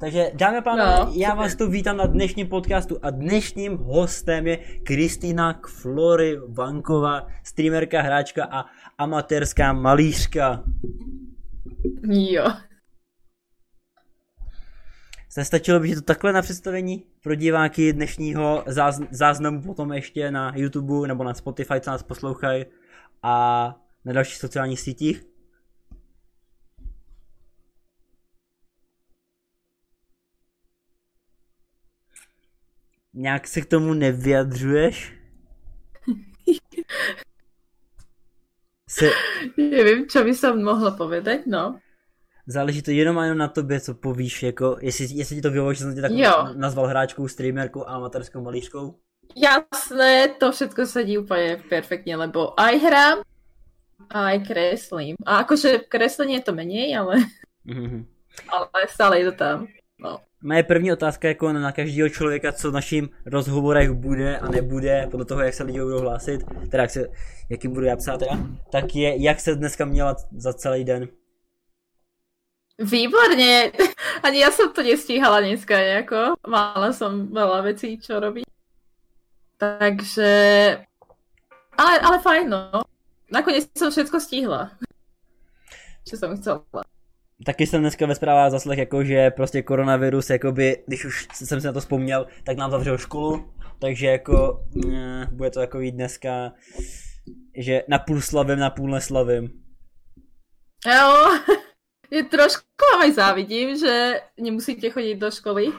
Takže dámy a pánové, no, já vás tu vítám na dnešním podcastu a dnešním hostem je Kristýna Kflory Vanková, streamerka, hráčka a amatérská malířka. Jo. Stačilo by to takhle na představení pro diváky dnešního záz- záznamu potom ještě na YouTube nebo na Spotify, co nás poslouchají a na dalších sociálních sítích? Nějak se k tomu nevyjadřuješ? se... Nevím, co by som mohla povedať, no. Záleží to jenom a jenom na tobě, co povíš, jako, jestli, jestli ti to vyhovuje, že jsem tě tak nazval hráčkou, streamerkou a amatérskou malířkou? Jasné, to všetko sedí úplně perfektně, lebo aj hrám, aj kreslím. A akože kreslenie je to menej, ale, mm-hmm. ale stále je to tam. No. Moje první otázka jako na každého člověka, co v našich rozhovorech bude a nebude, podle toho, jak se lidi budou hlásit, teda jak se, jaký budu já psát teda, tak je, jak se dneska měla za celý den? Výborně. Ani já jsem to nestíhala dneska jako. Mala som veľa vecí, čo robiť. Takže... Ale, ale fajn, no. Nakoniec som všetko stihla. Čo som chcela taky jsem dneska ve zprávách zaslech, jako že prostě koronavirus, jakoby, když už jsem si na to vzpomněl, tak nám zavřel školu, takže jako ne, mm, bude to takový dneska, že na půl slavím, na půl neslavím. Jo, je trošku vám aj závidím, že nemusíte chodit do školy.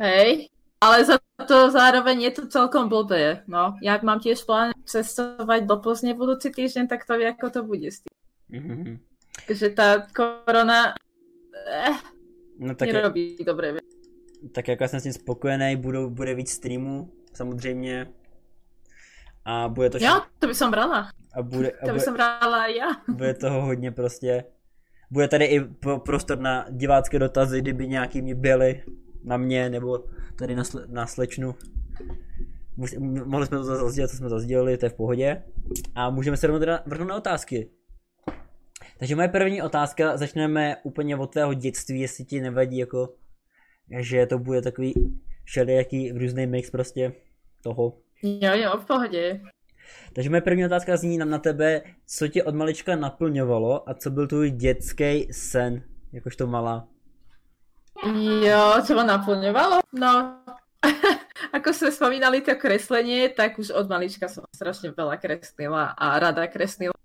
Hej, ale za to zároveň je to celkom blbé. No, jak mám tiež plán cestovať do Plzne budúci týždeň, tak to vie, ako to bude s tým. Mm-hmm že tá korona eh, no, tak nerobí je, dobré Tak jako já jsem s tím spokojený, budou, bude víc streamů, samozřejmě. A bude to... Jo, to by som brala. A bude, a to by som brala já. Bude toho hodně prostě. Bude tady i prostor na divácké dotazy, kdyby nějaký mi byly na mě, nebo tady na, sle, na slečnu. Mohli jsme to zazdělat, co jsme zazdělili, to je v pohodě. A můžeme se rovnou teda vrhnout na otázky. Takže moje první otázka, začneme úplně od tvého dětství, jestli ti nevadí jako, že to bude takový všelijaký různý mix prostě toho. Jo, jo, v pohodě. Takže moje první otázka zní nám na tebe, co tě od malička naplňovalo a co byl tvůj dětský sen, jakožto malá? Jo, co ma naplňovalo? No, ako sme spomínali to kreslenie, tak už od malička som strašne veľa kreslila a rada kreslila.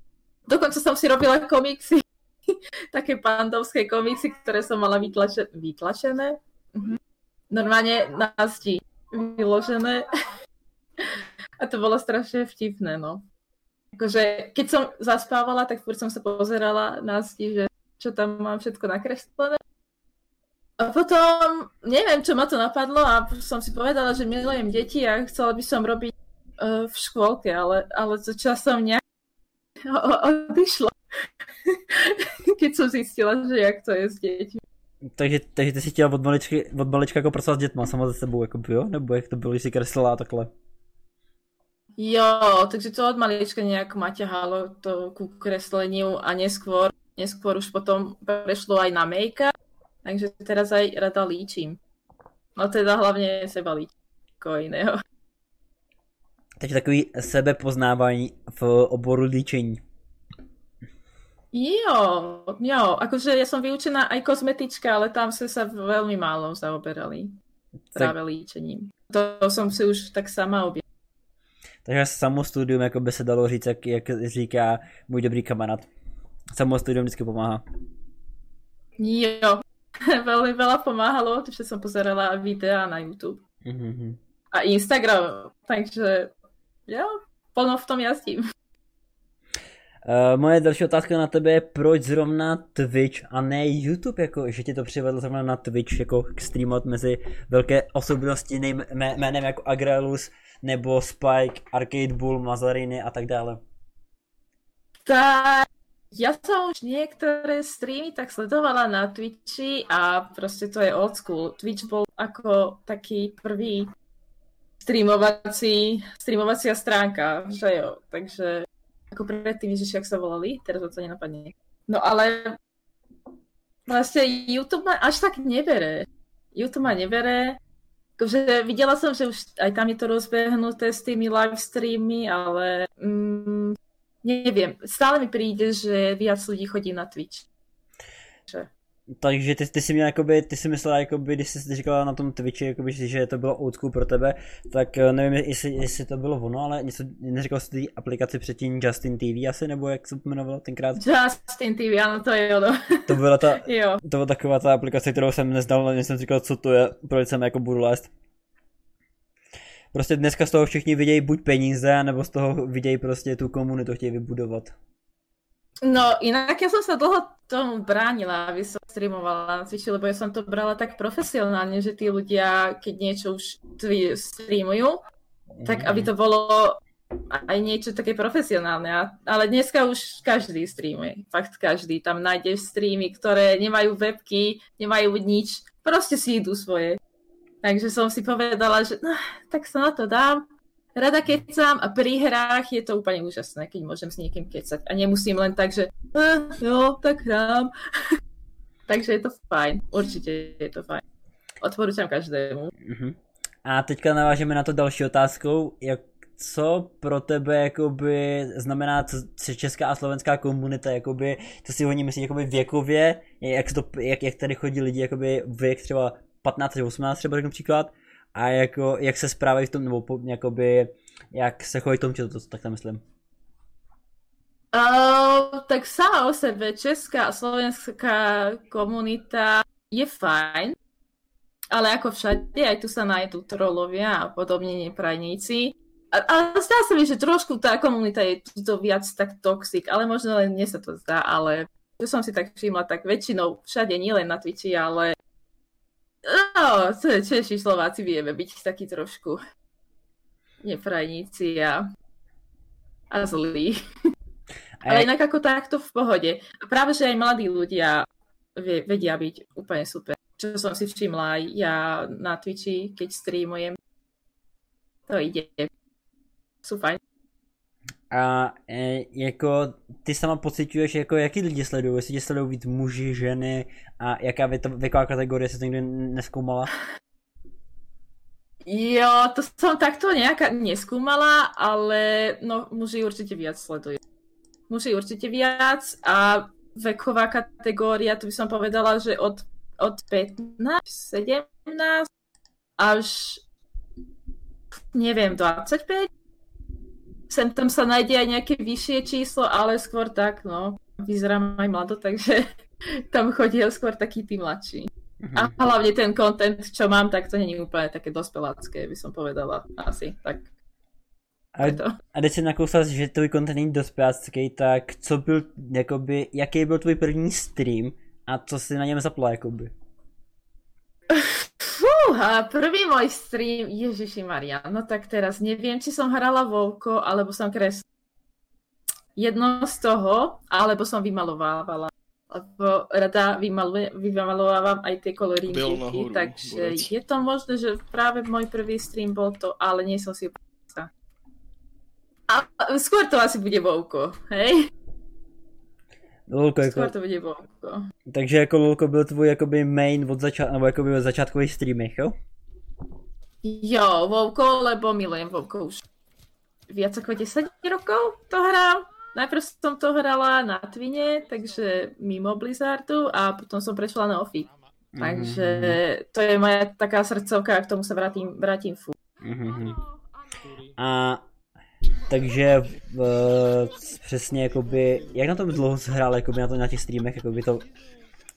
Dokonca som si robila komiksy, také pandovské komiksy, ktoré som mala vytlače- vytlačené. Mhm. Normálne na zdi vyložené. A to bolo strašne vtipné, no. Akože, keď som zaspávala, tak furt som sa pozerala na zdi, že čo tam mám všetko nakreslené. A potom, neviem, čo ma to napadlo a som si povedala, že milujem deti a chcela by som robiť uh, v škôlke, ale, ale to časom nejak odišlo. Keď som zistila, že jak to je s deťmi. Takže, takže ty si chtěla od maličky, od malička jako pracovat s dětma sama ze sebou, jako jo? Nebo jak to bylo, že si kreslila takhle? Jo, takže to od malička nejak ma ťahalo to ku kresleniu a neskôr, neskôr už potom prešlo aj na make takže teraz aj rada líčim. No teda hlavne seba líčim, ako iného. Takže takový sebepoznávání v oboru líčení. Jo, jo, akože ja som vyučená aj kozmetička, ale tam sme sa veľmi málo zaoberali práve tak... líčením. To som si už tak sama objavila. Takže samostudium, jako by se dalo říct, jak, jak říká můj dobrý kamarád. Samostudium vždycky pomáhá. Jo, veľmi veľa pomáhalo, takže som pozerala videa na YouTube. Mm-hmm. A Instagram, takže jo, plno v tom jazdím. Uh, moje další otázka na tebe je, proč zrovna Twitch a ne YouTube, jako, že ti to přivedlo zrovna na Twitch, jako streamovat mezi velké osobnosti jménem jako Agrelus, nebo Spike, Arcade Bull, Mazariny a tak dále. Tak, ja som už niektoré streamy tak sledovala na Twitchi a proste to je old school. Twitch bol ako taký prvý streamovací, streamovacia stránka, že jo, takže ako predtým, že jak sa volali, teraz to nenapadne. No ale Vlastne YouTube ma až tak nebere. YouTube ma nebere. Akože videla som, že už aj tam je to rozbehnuté s tými live streamy, ale mm, neviem. Stále mi príde, že viac ľudí chodí na Twitch. Že... Takže ty, ty si měl jakoby, ty si myslela, jakoby, když jsi říkala na tom Twitchi, jakoby, že to bylo old pro tebe, tak eh, nevím, jestli, jestli to bylo ono, ale něco, neříkal jsi ty aplikaci předtím Justin TV asi, nebo jak se jmenovalo tenkrát? Justin TV, ano, to je ono. To byla ta, jo. to byla taková ta aplikace, kterou jsem neznal, ale jsem říkal, co to je, proč jsem jako budu lézt. Prostě dneska z toho všichni vidějí buď peníze, nebo z toho vidějí prostě tu komunitu, chtějí vybudovat. No inak ja som sa dlho tomu bránila, aby som streamovala na Twitchi, lebo ja som to brala tak profesionálne, že tí ľudia, keď niečo už streamujú, tak aby to bolo aj niečo také profesionálne. Ale dneska už každý streamuje. Fakt každý. Tam nájdeš streamy, ktoré nemajú webky, nemajú nič. Proste si idú svoje. Takže som si povedala, že no, tak sa na to dám rada kecam a pri hrách je to úplne úžasné, keď môžem s niekým kecať a nemusím len tak, že eh, jo, tak hrám. Takže je to fajn, určite je to fajn. Odporúčam každému. Uh-huh. A teďka navážeme na to další otázkou, jak co pro tebe jakoby znamená co, česká a slovenská komunita, jakoby, co si oni myslí jakoby věkově, jak, to, jak, jak tady chodí lidi, jakoby věk třeba 15 18 třeba řeknu příklad, a jako, jak se správají v tom, nebo jakoby, jak se chodí v tom, to, tak tam myslím. Uh, tak sama o sebe česká a slovenská komunita je fajn, ale ako všade, aj tu sa nájdú trolovia a podobne neprajníci. A, a zdá sa mi, že trošku tá komunita je to viac tak toxic, ale možno len mne sa to zdá, ale čo som si tak všimla, tak väčšinou všade, nielen na Twitchi, ale No, Češi, Slováci vieme byť takí trošku neprajníci a, a zlí. Ale inak ako takto v pohode. A práve, že aj mladí ľudia vedia byť úplne super. Čo som si všimla aj ja na Twitchi, keď streamujem. To ide. Sú fajn. A e, jako ty sama pocituješ, jako jaký lidi sledují, jestli tě sledují víc muži, ženy a jaká věková kategorie se to nikdy neskúmala? Jo, to som takto nejaká neskúmala, ale no muži určite viac sledujú. Muži určite viac a veková kategória, to by som povedala, že od, od 15, 17 až neviem, 25 sem tam sa nájde aj nejaké vyššie číslo, ale skôr tak, no, vyzerám aj mlado, takže tam chodí skôr taký tí mladší. Mm-hmm. A hlavne ten content, čo mám, tak to není úplne také dospelácké, by som povedala. Asi, tak. A, a když si nakousal, že tvůj content není dospělácký, tak co byl, jakoby, jaký byl tvůj první stream a co si na něm zapla, jakoby? Fúha, prvý môj stream, Ježiši Maria, no tak teraz neviem, či som hrala Vovko, alebo som kres. Jedno z toho, alebo som vymalovávala. Lebo rada vymaluje, vymalovávam aj tie kolorinky, takže borec. je to možné, že práve môj prvý stream bol to, ale nie som si A skôr to asi bude Vovko, hej? Lulko jako... Skoro to bude Lulko. Takže jako Lulko byl tvůj jakoby main od začátku, nebo jakoby od začátkových streamech, jo? Jo, Vovko, lebo milujem Vovko už viac ako 10 rokov to hrám. Najprv som to hrala na Twine, takže mimo Blizzardu a potom som prešla na Offi. Mm-hmm. Takže to je moja taká srdcovka k tomu sa vrátim, vrátim fú. Mm-hmm. A takže uh, přesně jakoby, jak na tom dlouho jsi hrál jakoby na, to, na těch streamech, jakoby to,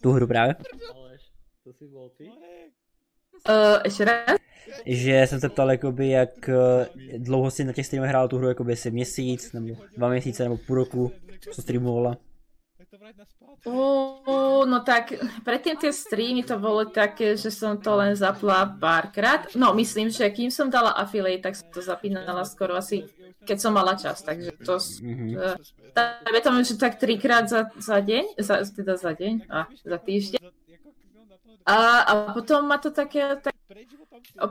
tu hru právě? Uh, ještě raz? Že jsem se ptal, jakoby, jak uh, dlouho si na těch streamech hrál tu hru, jakoby jestli měsíc, nebo dva měsíce, nebo půl roku, co streamovala. Uh, no tak predtým tie streamy to bolo také, že som to len zapla párkrát. No myslím, že kým som dala affiliate, tak som to zapínala skoro asi keď som mala čas, takže to... Mm-hmm. Uh, tomu, že tak trikrát za, za deň, za, teda za deň, a za týždeň. A, a potom ma to také tak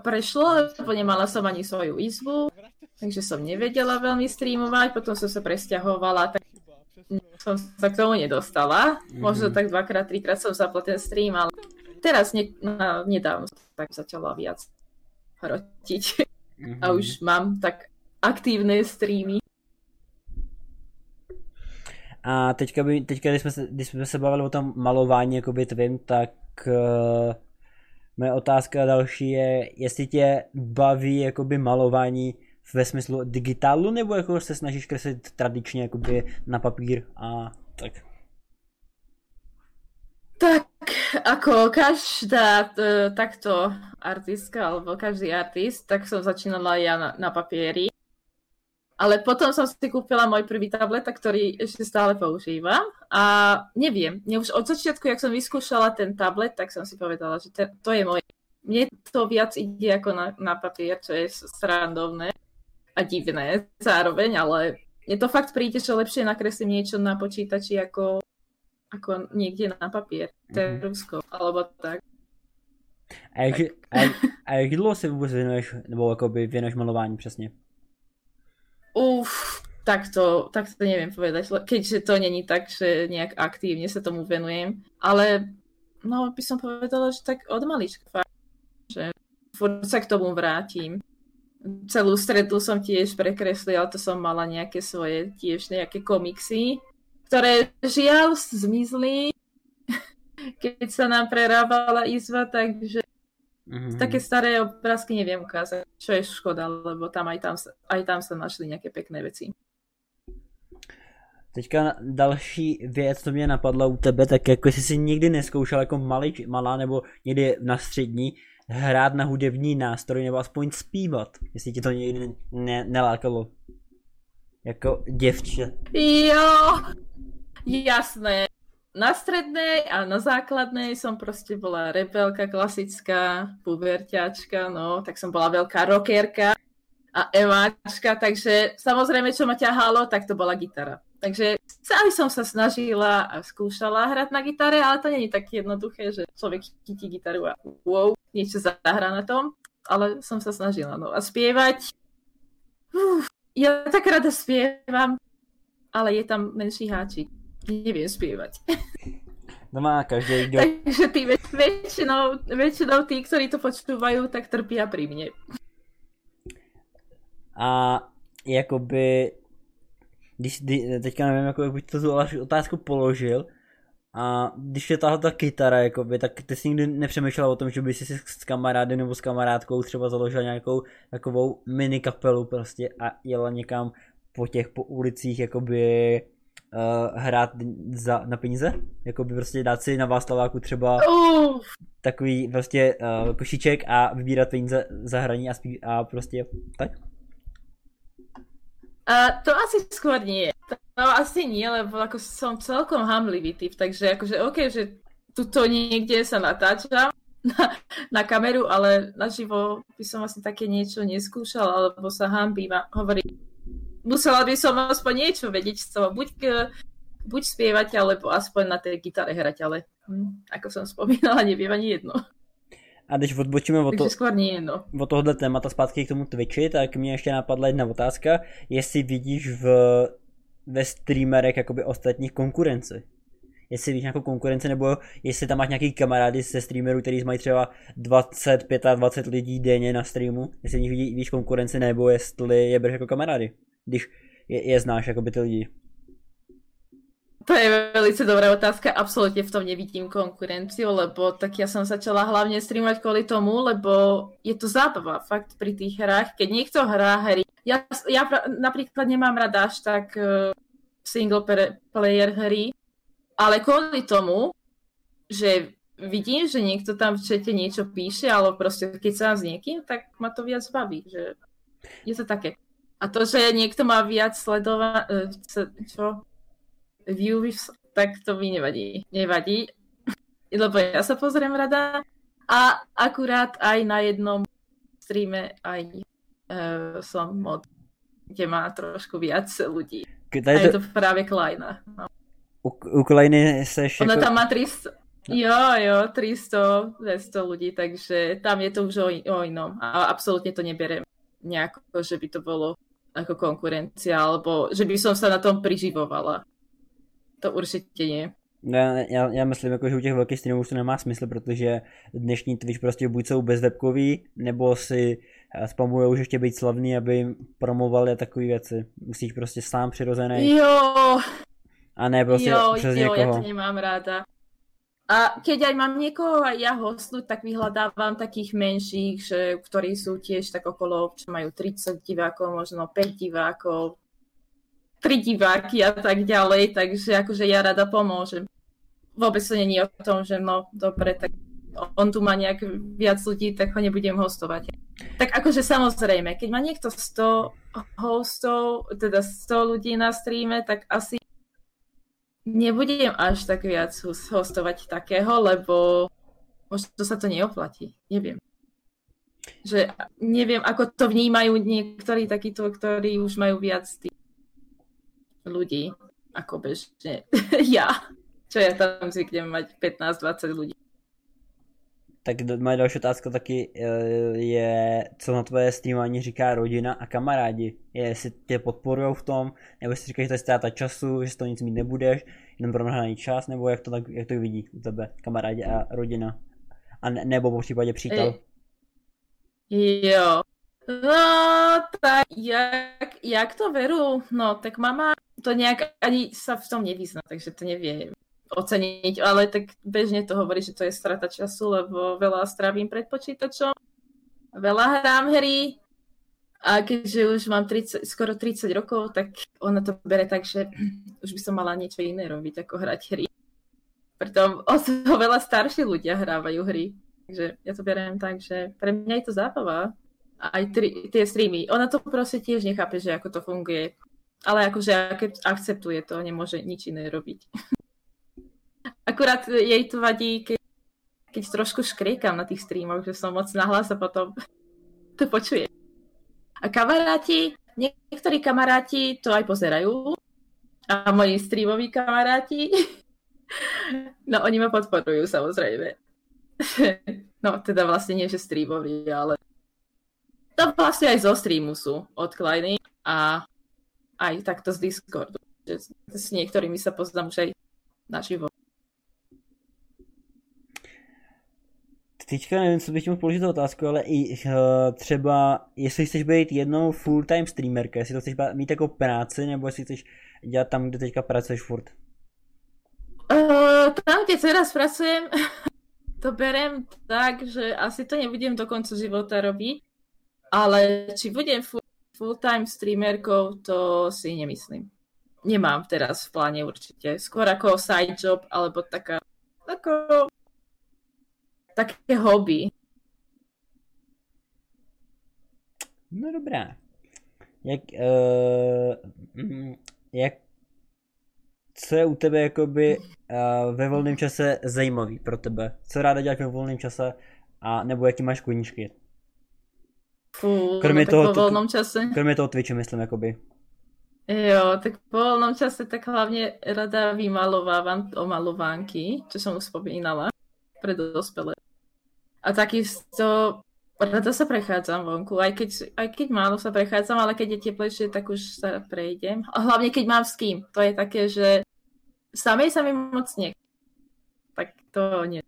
prešlo, lebo nemala som ani svoju izbu, takže som nevedela veľmi streamovať, potom som sa presťahovala, tak som sa k tomu nedostala. Mm-hmm. Možno tak dvakrát, trikrát som zapla ten stream, ale teraz ne, na, nedávno tak začala viac hrotiť. Mm-hmm. A už mám tak aktívne streamy. A teďka, by, teďka když, jsme se, když jsme se bavili o tom malování jakoby tvým, tak uh, moje otázka další je, jestli tě baví jakoby malování ve smyslu digitálu, nebo jako se snažíš kreslit tradičně jakoby na papír a tak? Tak, ako každá t- takto artistka, alebo každý artist, tak som začínala ja na, na papieri. Ale potom som si kúpila môj prvý tablet, ktorý ešte stále používam. A neviem, mne už od začiatku, jak som vyskúšala ten tablet, tak som si povedala, že te, to je moje. Mne to viac ide ako na, na papier, čo je srandovné a divné zároveň, ale mne to fakt príde, že lepšie nakreslím niečo na počítači ako, ako niekde na papier, mm-hmm. Rusko, alebo tak. A jak, a, jak, a jak dlouho se vůbec věnuješ, nebo jakoby věnuješ malování přesně? Uf, tak to, tak to neviem povedať, keďže to není tak, že nejak aktívne sa tomu venujem, ale no by som povedala, že tak od malička fakt, že furt sa k tomu vrátim. Celú stredu som tiež prekreslila, to som mala nejaké svoje tiež nejaké komiksy, ktoré žiaľ zmizli, keď sa nám prerábala izba, takže Mm-hmm. Také staré obrázky neviem ukázať, čo je škoda, lebo tam aj tam, aj tam sa našli nějaké pekné věci. Teďka další věc, co mě napadla u tebe, tak jako jestli jsi nikdy neskoušel jako malý, malá nebo někdy na střední hrát na hudební nástroj nebo aspoň zpívat, jestli ti to někdy ne, nelákalo. Jako děvče. Jo, jasné na strednej a na základnej som proste bola rebelka klasická, puberťačka, no, tak som bola veľká rockerka a emáčka, takže samozrejme, čo ma ťahalo, tak to bola gitara. Takže celý som sa snažila a skúšala hrať na gitare, ale to nie je tak jednoduché, že človek chytí gitaru a wow, niečo zahrá na tom, ale som sa snažila. No a spievať, uf, ja tak rada spievam, ale je tam menší háčik neviem spievať. No má každý. Kdo... Takže tí väč- väčšinou, väčšinou tí, ktorí to počúvajú, tak trpia pri mne. A jakoby, když, teďka nevím, jako, jak bych to tu otázku položil, a když je tahle ta kytara, jakoby, tak ty jsi nikdy nepřemýšlela o tom, že by si s kamarády nebo s kamarádkou třeba založila nějakou takovou mini kapelu prostě a jela někam po těch po ulicích jakoby uh, hrát za, na peníze, jako by prostě dát si na Václaváku třeba uh. takový prostě uh, košíček a vybírat peníze za hraní a, spí, a prostě tak? A to asi skôr nie. To asi nie, lebo ako som celkom hamlivý typ, takže akože OK, že tuto niekde sa natáčam na, na kameru, ale naživo by som asi také niečo neskúšal, alebo sa hambím a hovorím, musela by som aspoň niečo vedieť z toho. Buď, buď spievať, alebo aspoň na tej gitare hrať, ale hm, ako som spomínala, neviem ani jedno. A když odbočíme od, to, jedno. od tohohle témata zpátky k tomu Twitchi, tak mě ještě napadla jedna otázka, jestli vidíš v, ve streamerech jakoby ostatních konkurenci. Jestli víš nějakou konkurenci, nebo jestli tam máš nějaký kamarády se streamerů, který mají třeba 20, 25 lidí denně na streamu, jestli víš, víš konkurenci, nebo jestli je bereš jako kamarády když je, je znáš by ty lidi? To je velice dobrá otázka, absolútne v tom nevidím konkurenciu, lebo tak ja som začala hlavne streamovať kvôli tomu, lebo je to zábava fakt pri tých hrách. Keď niekto hrá hry, ja, ja napríklad nemám rada až tak uh, single player hry, ale kvôli tomu, že vidím, že niekto tam v čete niečo píše, alebo proste keď sa s niekým, tak ma to viac baví, že je to také. A to, že niekto má viac sledova- e, čo? Views, tak to mi nevadí. Nevadí, lebo ja sa pozriem rada a akurát aj na jednom streame aj uh, som mod, kde má trošku viac ľudí. Tady a je to práve Kleina. No. U, u Kleiny seš Ona jako... tam má 300, Jo, jo, 300, 200 ľudí, takže tam je to už o, o inom. A absolútne to neberiem nejako, že by to bolo ako konkurencia, alebo že by som sa na tom priživovala. To určitě nie. Já, já, já myslím, jako, že u těch velkých streamů už to nemá smysl, protože dnešní Twitch prostě buď jsou bezwebkový, nebo si eh, spamujou, že chtějí být slavný, aby jim promovali a takové věci. Musíš prostě sám přirozený. Jo, A ne prostě jo, přes jo, někoho. ja to nemám ráda. A keď aj mám niekoho aj ja hostnúť, tak vyhľadávam takých menších, že, ktorí sú tiež tak okolo, čo majú 30 divákov, možno 5 divákov, 3 diváky a tak ďalej, takže akože ja rada pomôžem. Vôbec to není o tom, že no, dobre, tak on tu má nejak viac ľudí, tak ho nebudem hostovať. Tak akože samozrejme, keď má niekto 100 hostov, teda 100 ľudí na streame, tak asi nebudem až tak viac hos- hostovať takého, lebo možno sa to neoplatí. Neviem. Že neviem, ako to vnímajú niektorí takíto, ktorí už majú viac tých ľudí ako bežne ja. Čo ja tam zvyknem mať 15-20 ľudí. Tak moje další otázka taky eh, je, co na tvoje streamování říká rodina a kamarádi. Je, jestli tě podporujou v tom, nebo jestli říkají, že to je ztráta času, že toho nic mít nebudeš, jenom promrhaný čas, nebo jak to, tak, jak to vidí u tebe, kamarádi a rodina. A ne, nebo po případě přítel. Jo. No, tak jak, jak to veru? No, tak mama to nejak ani sa v tom nevyzná, takže to nevie oceniť, ale tak bežne to hovorí, že to je strata času, lebo veľa strávim pred počítačom, veľa hrám hry a keďže už mám 30, skoro 30 rokov, tak ona to bere tak, že už by som mala niečo iné robiť, ako hrať hry. Pritom o veľa starší ľudia hrávajú hry. Takže ja to beriem tak, že pre mňa je to zábava. Aj tri, tie streamy. Ona to proste tiež nechápe, že ako to funguje. Ale akože ak- akceptuje to, nemôže nič iné robiť. Akurát jej to vadí, keď, keď trošku škriekam na tých streamoch, že som moc nahlas a potom to počuje. A kamaráti, niektorí kamaráti to aj pozerajú. A moji streamoví kamaráti, no oni ma podporujú samozrejme. No, teda vlastne nie, že streamoví, ale to vlastne aj zo streamu sú od Kleiny a aj takto z Discordu. S- niektorými sa poznám už aj naživo. Teďka nevím, co bych ti mohl položit za otázku, ale i uh, třeba, jestli chceš být jednou full-time streamerka, jestli to chceš mít jako práci, nebo jestli chceš dělat tam, kde teďka pracuješ furt. Uh, tam, kde teraz pracujem, to berem tak, že asi to nebudem do konca života robiť, ale či budem full, full-time streamerkou, to si nemyslím. Nemám teraz v pláne určite. Skôr ako side job, alebo taká, ako, také hobby. No dobrá. Jak, uh, jak, co je u tebe jakoby uh, ve volném čase zajímavý pro tebe? Co ráda děláš ve volném čase? A nebo jaký máš koníčky? Fú, Kromě no, toho po voľnom čase. Kromě toho Twitche, myslím, jakoby. Jo, tak po voľnom čase tak hlavne rada vymalovávam omalovánky, čo som už spomínala, pre dospelé. A takisto rada sa prechádzam vonku, aj keď, aj keď málo sa prechádzam, ale keď je teplejšie, tak už sa prejdem. A hlavne keď mám s kým. To je také, že samej sa mi moc nie. Tak to nie.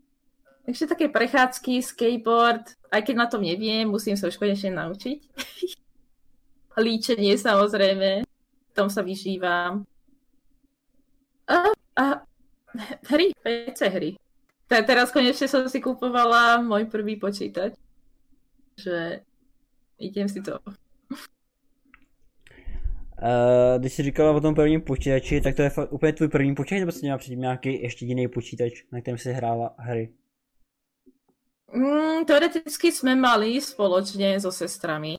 Takže také prechádzky, skateboard, aj keď na tom neviem, musím sa už konečne naučiť. Líčenie samozrejme, v tom sa vyžívam. A, a hry, PC hry. Te- Teraz konečne som si kupovala môj prvý počítač. Že idem si to. Uh, když jsi říkala o tom prvním počítači, tak to je fakt úplně tvůj první počítač, nebo jsi měla předtím nějaký ještě jiný počítač, na kterém jsi hrála hry? Mm, teoreticky sme mali spoločne so sestrami.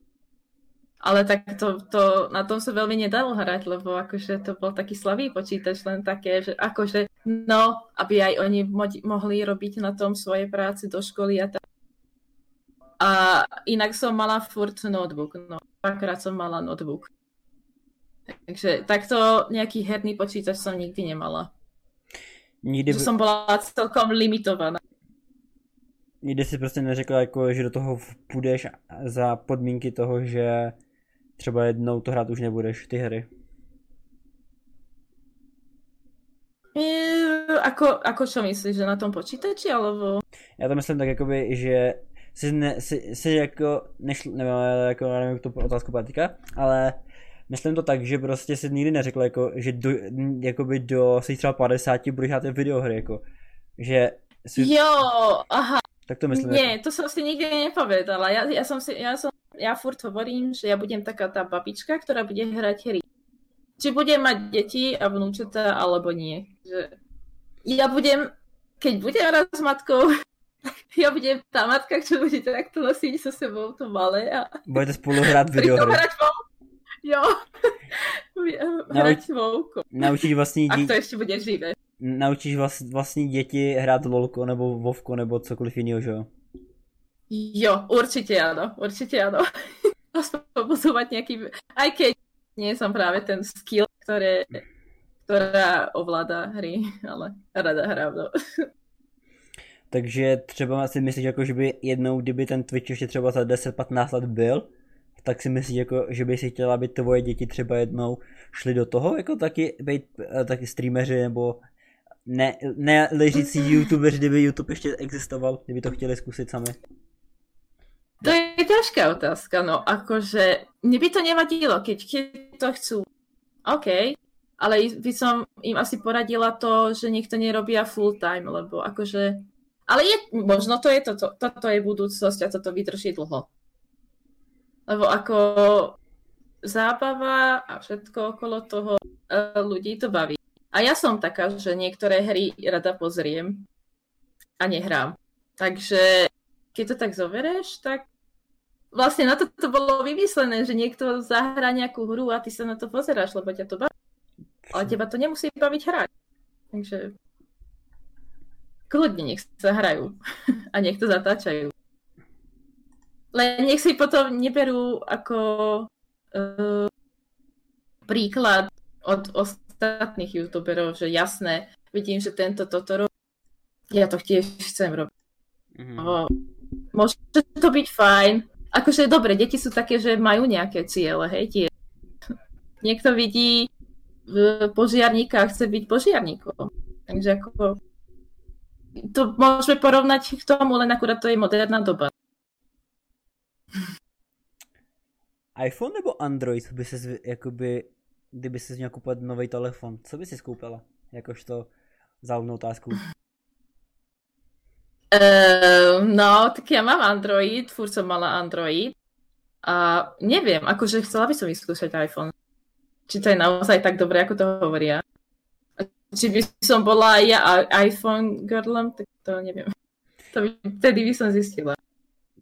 Ale tak to, to, na tom sa veľmi nedalo hrať, lebo akože to bol taký slabý počítač, len také, že akože no, aby aj oni mo- mohli robiť na tom svoje práce do školy a tak. A inak som mala furt notebook, no. Dvakrát som mala notebook. Takže takto nejaký herný počítač som nikdy nemala. Nikdy, Že som bola celkom limitovaná. Nikdy si prostě neřekla, jako, že do toho půjdeš za podmínky toho, že třeba jednou to hrát už nebudeš, ty hry. E, ako, ako čo myslíš, že na tom počítači, alebo... Já to myslím tak jakoby, že si, ne, si, si jako, nešl, nevím, jako, nevím, jak to otázku patika, ale myslím to tak, že prostě si nikdy neřekl, jako, že do, jakoby do svých třeba 50 budeš hrát videohry, jako, že si, Jo, aha, tak to myslím. nie, to som si nikdy nepovedala. Ja, ja som si, ja som, ja furt hovorím, že ja budem taká tá babička, ktorá bude hrať hry. Či budem mať deti a vnúčata, alebo nie. Že ja budem, keď budem raz s matkou, ja budem tá matka, čo bude takto nosiť so sebou to malé a budete spolu hrát pritom videohry. hrať. Jo, hrať vouko. Naučíš vlastní, Ak dí, to ešte bude živé. naučíš vlast, vlastní děti hrát lolko nebo vovko nebo cokoliv jiného, že jo? Jo, určite áno, určite áno. Aspoň mať nejaký... Aj keď nie som práve ten skill, ktoré, ktorá ovláda hry, ale rada hrám, no. Takže třeba si myslíš, jako, že by jednou, kdyby ten Twitch ještě třeba za 10-15 let byl, tak si myslíš, jako, že by si chtěla, aby tvoje děti třeba jednou šly do toho, jako taky být eh, taky streameři, nebo ne, ne ležící youtubeři, kdyby YouTube ještě existoval, kdyby to chtěli zkusit sami. To je ťažká otázka, no akože mne by to nevadilo, keď, keď to chcú. OK, ale by som im asi poradila to, že nech to nerobia full time, lebo akože... Ale je, možno to je toto, toto je budúcnosť a toto vydrží dlho. Lebo ako zábava a všetko okolo toho e, ľudí to baví. A ja som taká, že niektoré hry rada pozriem a nehrám. Takže keď to tak zobereš, tak vlastne na to, to bolo vymyslené, že niekto zahrá nejakú hru a ty sa na to pozeráš, lebo ťa to baví. Ale teba to nemusí baviť hrať. Takže kľudne nech sa hrajú a nech to zatáčajú. Len nech si potom neberú ako uh, príklad od ostatných youtuberov, že jasné, vidím, že tento toto robí, ja to tiež chcem robiť. Mhm. No, môže to byť fajn. Akože dobre, deti sú také, že majú nejaké ciele, hej, tie. Niekto vidí požiarníka a chce byť požiarníkom. Takže ako to môžeme porovnať k tomu, len akurát to je moderná doba. iPhone nebo Android by se jakoby, kdyby si měl kupovat nový telefon, co by si skoupila? Jakožto záludnou otázku. Uh, no, tak ja mám Android, furt som mala Android. A neviem, akože chcela by som vyskúšať iPhone. Či to je naozaj tak dobré, ako to hovoria. A či by som bola aj ja iPhone girlom, tak to neviem. To by, vtedy by som zistila.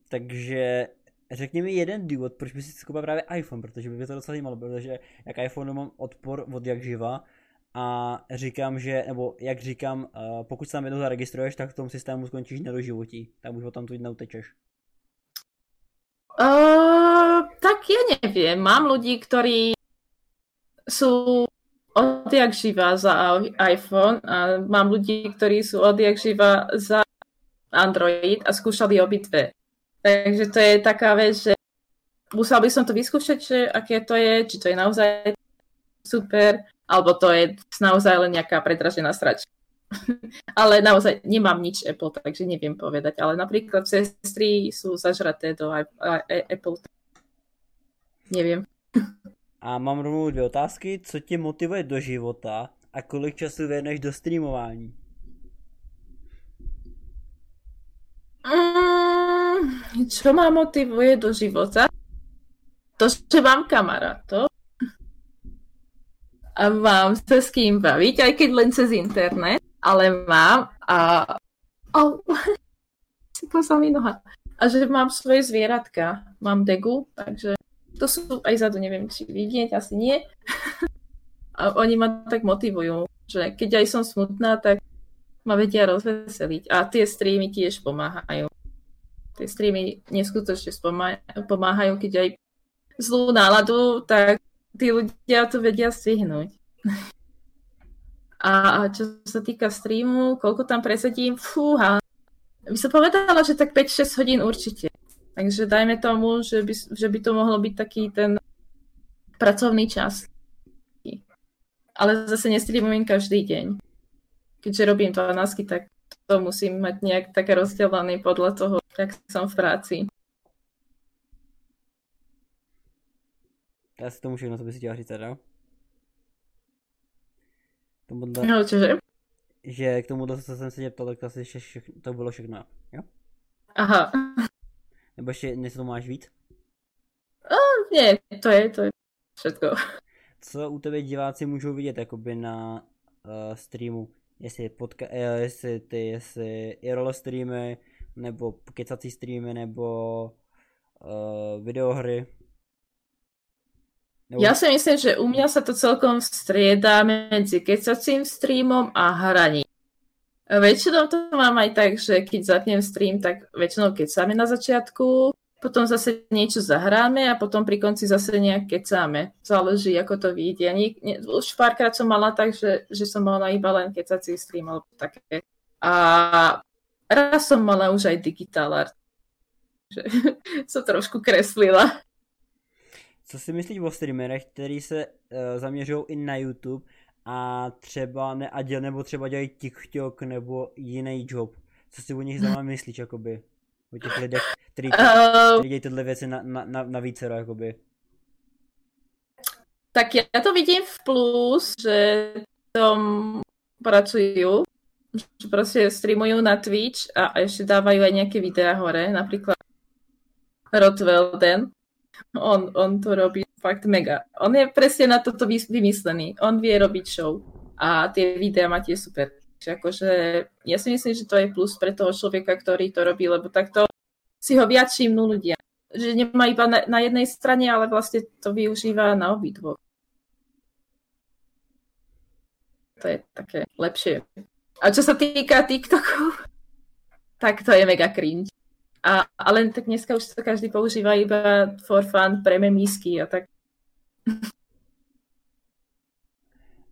Takže řekni mi jeden důvod, proč by si skoupil právě iPhone, protože by mě to docela zajímalo, protože jak iPhone mám odpor od jak živa a říkám, že, nebo jak říkám, uh, pokud se tam jednou zaregistruješ, tak v tom systému skončíš na doživotí, tam už o tam tu neutečeš. Uh, tak ja neviem. Mám ľudí, ktorí sú odjak živa za iPhone a mám ľudí, ktorí sú odjak živa za Android a skúšali obidve. Takže to je taká vec, že musel by som to vyskúšať, že aké to je, či to je naozaj super, alebo to je naozaj len nejaká predražená sračka. ale naozaj nemám nič Apple, takže neviem povedať. Ale napríklad sestry sú zažraté do Apple. Neviem. A mám rovnou dvě otázky, co tě motivuje do života a kolik času věneš do streamování? Mm, čo ma motivuje do života? To, že mám kamarátov a mám sa s kým baviť, aj keď len cez internet, ale mám a... Oh, sa mi noha. A že mám svoje zvieratka. Mám degu, takže to sú aj zadu, neviem, či vidieť, asi nie. A oni ma tak motivujú, že keď aj som smutná, tak ma vedia rozveseliť. A tie streamy tiež pomáhajú. Tie streamy neskutočne pomáhajú, keď aj zlú náladu, tak tí ľudia to vedia stihnúť. A čo sa týka streamu, koľko tam presedím, fúha. By som povedala, že tak 5-6 hodín určite. Takže dajme tomu, že by, že by to mohlo byť taký ten pracovný čas. Ale zase nestreamujem každý deň. keďže robím 12, tak to musím mať nejak také rozdelené podľa toho, jak som v práci. Já si tomu všechno, co by si chtěla říct, teda. Tomu, No, čože? že k tomu, co jsem se tě ptal, tak to asi všechno, to bylo všechno, jo? Aha. Nebo ještě něco to máš víc? Nie, to je, to je všetko. Co u tebe diváci můžou vidět jakoby na uh, streamu? Jestli, podka- uh, jestli ty, jestli IRL streamy, nebo kecací streamy, nebo uh, videohry? Nebo... Ja si myslím, že u mňa sa to celkom strieda medzi kecacím streamom a hraním. Väčšinou to mám aj tak, že keď zapnem stream, tak väčšinou kecáme na začiatku, potom zase niečo zahráme a potom pri konci zase nejak kecáme. Záleží, ako to vyjde. Ja nie, nie, už párkrát som mala tak, že, že som mala iba len kecací stream alebo také. A raz som mala už aj digitál art. Že som trošku kreslila. Co si myslíš o streamerech, který se uh, zaměřují i na YouTube a třeba ne, a děl, nebo třeba dělají TikTok nebo jiný job? Co si o nich znamená myslíš, jakoby? O těch lidech, který, Uh, dělají tyhle věci na, na, na, na vícero, jakoby. tak ja to vidím v plus, že tom pracujú, že proste streamujú na Twitch a ešte dávajú aj nejaké videá hore, napríklad Rotwelden. On, on to robí fakt mega. On je presne na toto vymyslený. On vie robiť show a tie videá má tie super. Akože ja si myslím, že to je plus pre toho človeka, ktorý to robí, lebo takto si ho viac všimnú ľudia. Že nemá iba na, na jednej strane, ale vlastne to využíva na obidvoch. To je také lepšie. A čo sa týka TikToku, tak to je mega cringe. A, ale tak dneska už to každý používa iba for fun, pre memísky a tak.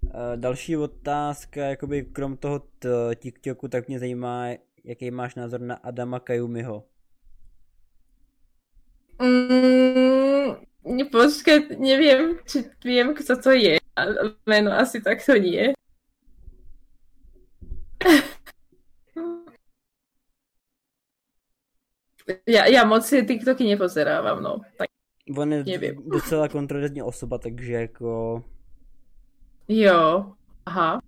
Uh, další otázka, jakoby krom toho TikToku, tak mě zajímá, jaký máš názor na Adama Kajumiho. Mm, ne, počkaj, neviem, či viem, kto to je. Meno asi takto nie. Ja, ja moc si TikToky nepozerávam, no. Tak, On je Nevím. docela kontroverzní osoba, takže jako... jo, aha.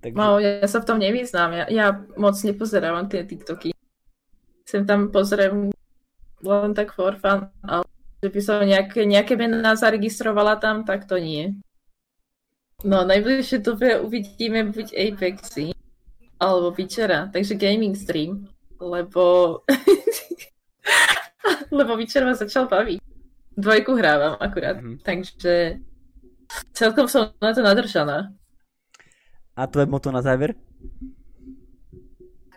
Takže, No, ja sa v tom nevyznám. Ja, ja moc nepozerávam tie TikToky. Sem tam pozriem len tak for fun, ale že by som nejaké, nejaké mená zaregistrovala tam, tak to nie. No, najbližšie dobe uvidíme buď Apexy, alebo Witchera, takže gaming stream, lebo lebo Witcher ma začal baviť. Dvojku hrávam akurát, Mhm. takže celkom som na to nadržaná. A tvoje moto na závěr?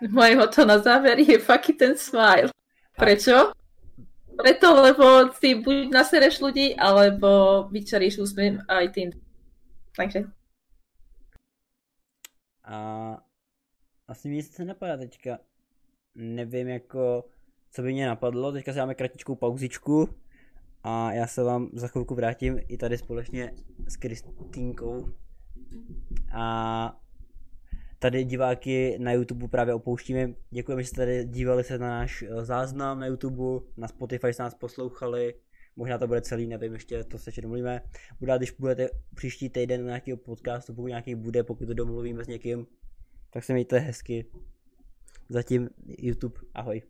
Moje moto na záver je fucky ten smile. Prečo? Preto, lebo ty buď nasereš ľudí, alebo vyčaríš úsmev aj tým. Takže. A asi mi nic nenapadá teďka. Nevím jako, co by mě napadlo. Teďka si dáme kratičkou pauzičku a já se vám za chvilku vrátím i tady společně s Kristýnkou. A tady diváky na YouTube právě opouštíme. Děkujeme, že jste tady dívali se na náš eh, záznam na YouTube, na Spotify se nás poslouchali. Možná to bude celý, nevím, ještě to se ještě domluvíme. Bude, když budete příští týden na nějakého podcastu, pokud nějaký bude, pokud to domluvíme s někým, tak se mějte hezky. Zatím YouTube, ahoj.